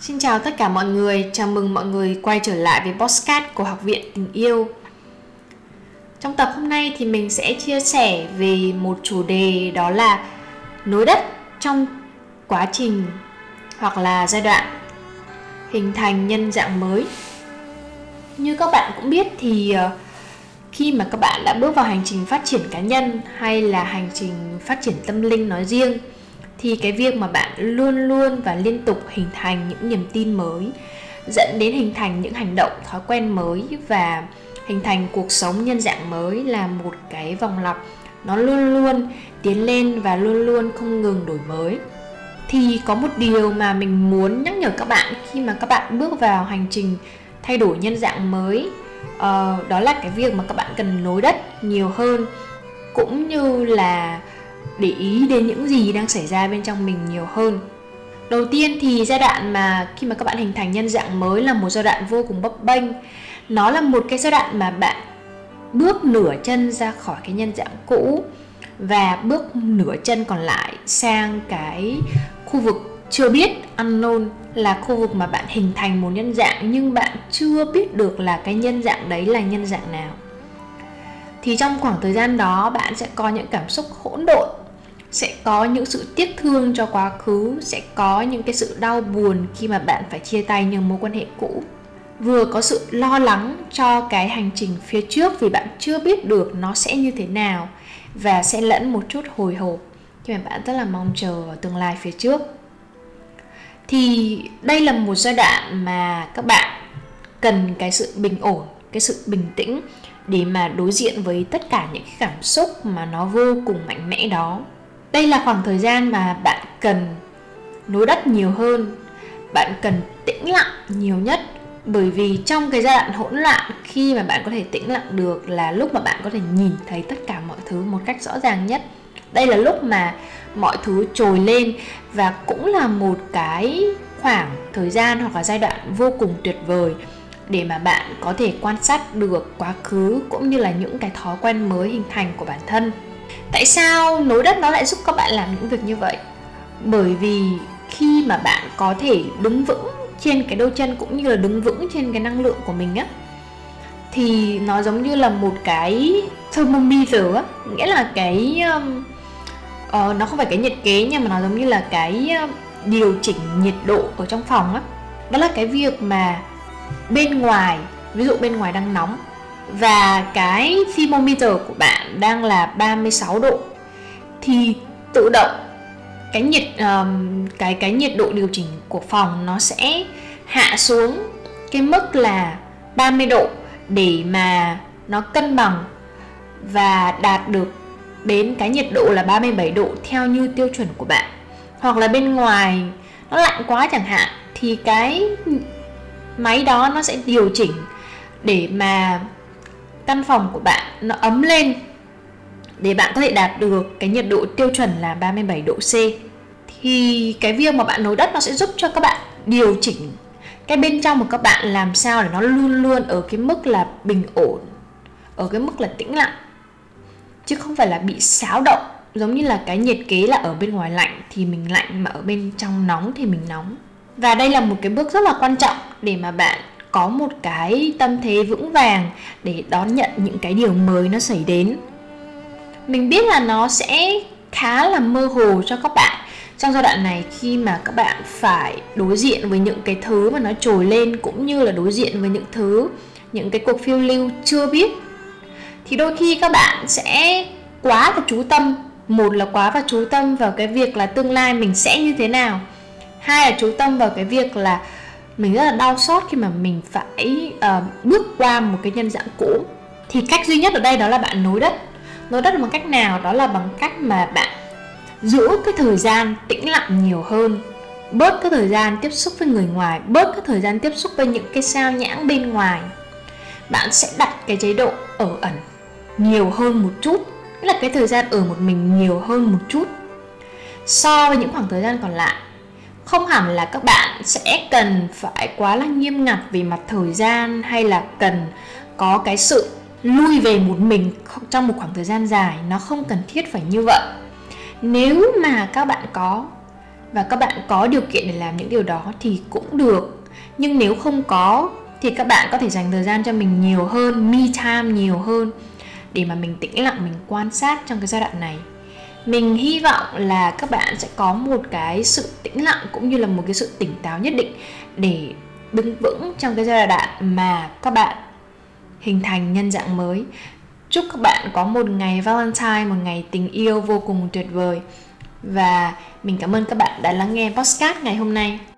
Xin chào tất cả mọi người, chào mừng mọi người quay trở lại với podcast của Học viện Tình Yêu. Trong tập hôm nay thì mình sẽ chia sẻ về một chủ đề đó là nối đất trong quá trình hoặc là giai đoạn hình thành nhân dạng mới. Như các bạn cũng biết thì ờ, khi mà các bạn đã bước vào hành trình phát triển cá nhân hay là hành trình phát triển tâm linh nói riêng thì cái việc mà bạn luôn luôn và liên tục hình thành những niềm tin mới dẫn đến hình thành những hành động thói quen mới và hình thành cuộc sống nhân dạng mới là một cái vòng lặp. Nó luôn luôn tiến lên và luôn luôn không ngừng đổi mới. Thì có một điều mà mình muốn nhắc nhở các bạn khi mà các bạn bước vào hành trình thay đổi nhân dạng mới uh, đó là cái việc mà các bạn cần nối đất nhiều hơn cũng như là để ý đến những gì đang xảy ra bên trong mình nhiều hơn. Đầu tiên thì giai đoạn mà khi mà các bạn hình thành nhân dạng mới là một giai đoạn vô cùng bấp bênh. Nó là một cái giai đoạn mà bạn bước nửa chân ra khỏi cái nhân dạng cũ và bước nửa chân còn lại sang cái khu vực chưa biết, unknown, là khu vực mà bạn hình thành một nhân dạng nhưng bạn chưa biết được là cái nhân dạng đấy là nhân dạng nào thì trong khoảng thời gian đó, bạn sẽ có những cảm xúc hỗn độn, sẽ có những sự tiếc thương cho quá khứ, sẽ có những cái sự đau buồn khi mà bạn phải chia tay những mối quan hệ cũ. Vừa có sự lo lắng cho cái hành trình phía trước vì bạn chưa biết được nó sẽ như thế nào và sẽ lẫn một chút hồi hộp khi mà bạn rất là mong chờ vào tương lai phía trước. Thì đây là một giai đoạn mà các bạn cần cái sự bình ổn, cái sự bình tĩnh để mà đối diện với tất cả những cái cảm xúc mà nó vô cùng mạnh mẽ đó. Đây là khoảng thời gian mà bạn cần nối đất nhiều hơn, bạn cần tĩnh lặng nhiều nhất. Bởi vì trong cái giai đoạn hỗn loạn, khi mà bạn có thể tĩnh lặng được là lúc mà bạn có thể nhìn thấy tất cả mọi thứ một cách rõ ràng nhất. Đây là lúc mà mọi thứ trồi lên và cũng là một cái khoảng thời gian hoặc là giai đoạn vô cùng tuyệt vời để mà bạn có thể quan sát được quá khứ cũng như là những cái thói quen mới hình thành của bản thân. Tại sao nối đất nó lại giúp các bạn làm những việc như vậy? Bởi vì khi mà bạn có thể đứng vững trên cái đôi chân cũng như là đứng vững trên cái năng lượng của mình á thì nó giống như là một cái thermometer á. Nghĩa là cái um, uh, nó không phải cái nhiệt kế nhưng mà nó giống như là cái uh, điều chỉnh nhiệt độ ở trong phòng á. Đó là cái việc mà bên ngoài ví dụ bên ngoài đang nóng và cái thermometer của bạn đang là 36 độ thì tự động cái nhiệt um, cái cái nhiệt độ điều chỉnh của phòng nó sẽ hạ xuống cái mức là 30 độ để mà nó cân bằng và đạt được đến cái nhiệt độ là 37 độ theo như tiêu chuẩn của bạn. Hoặc là bên ngoài nó lạnh quá chẳng hạn thì cái máy đó nó sẽ điều chỉnh để mà căn phòng của bạn nó ấm lên, để bạn có thể đạt được cái nhiệt độ tiêu chuẩn là 37 độ C. Thì cái việc mà bạn nối đất nó sẽ giúp cho các bạn điều chỉnh cái bên trong của các bạn làm sao để nó luôn luôn ở cái mức là bình ổn, ở cái mức là tĩnh lặng, chứ không phải là bị xáo động. Giống như là cái nhiệt kế là ở bên ngoài lạnh thì mình lạnh, mà ở bên trong nóng thì mình nóng. Và đây là một cái bước rất là quan trọng để mà bạn có một cái tâm thế vững vàng để đón nhận những cái điều mới nó xảy đến. Mình biết là nó sẽ khá là mơ hồ cho các bạn trong giai đoạn này khi mà các bạn phải đối diện với những cái thứ mà nó trồi lên cũng như là đối diện với những thứ, những cái cuộc phiêu lưu chưa biết. Thì đôi khi các bạn sẽ quá và chú tâm, một là quá và chú tâm vào cái việc là tương lai mình sẽ như thế nào, hai là chú tâm vào cái việc là mình rất là đau xót khi mà mình phải uh, bước qua một cái nhân dạng cũ. Thì cách duy nhất ở đây đó là bạn nối đất. Nối đất bằng cách nào? Đó là bằng cách mà bạn giữ cái thời gian tĩnh lặng nhiều hơn bớt cái thời gian tiếp xúc với người ngoài bớt cái thời gian tiếp xúc với những cái sao nhãng bên ngoài. Bạn sẽ đặt cái chế độ ở ẩn nhiều hơn một chút nghĩa là cái thời gian ở một mình nhiều hơn một chút so với những khoảng thời gian còn lại không hẳn là các bạn sẽ cần phải quá là nghiêm ngặt về mặt thời gian hay là cần có cái sự lui về một mình trong một khoảng thời gian dài, nó không cần thiết phải như vậy. Nếu mà các bạn có và các bạn có điều kiện để làm những điều đó thì cũng được. Nhưng nếu không có thì các bạn có thể dành thời gian cho mình nhiều hơn, me time nhiều hơn để mà mình tĩnh lặng, mình quan sát trong cái giai đoạn này mình hy vọng là các bạn sẽ có một cái sự tĩnh lặng cũng như là một cái sự tỉnh táo nhất định để đứng vững trong cái giai đoạn mà các bạn hình thành nhân dạng mới. Chúc các bạn có một ngày valentine, một ngày tình yêu vô cùng tuyệt vời. Và mình cảm ơn các bạn đã lắng nghe podcast ngày hôm nay.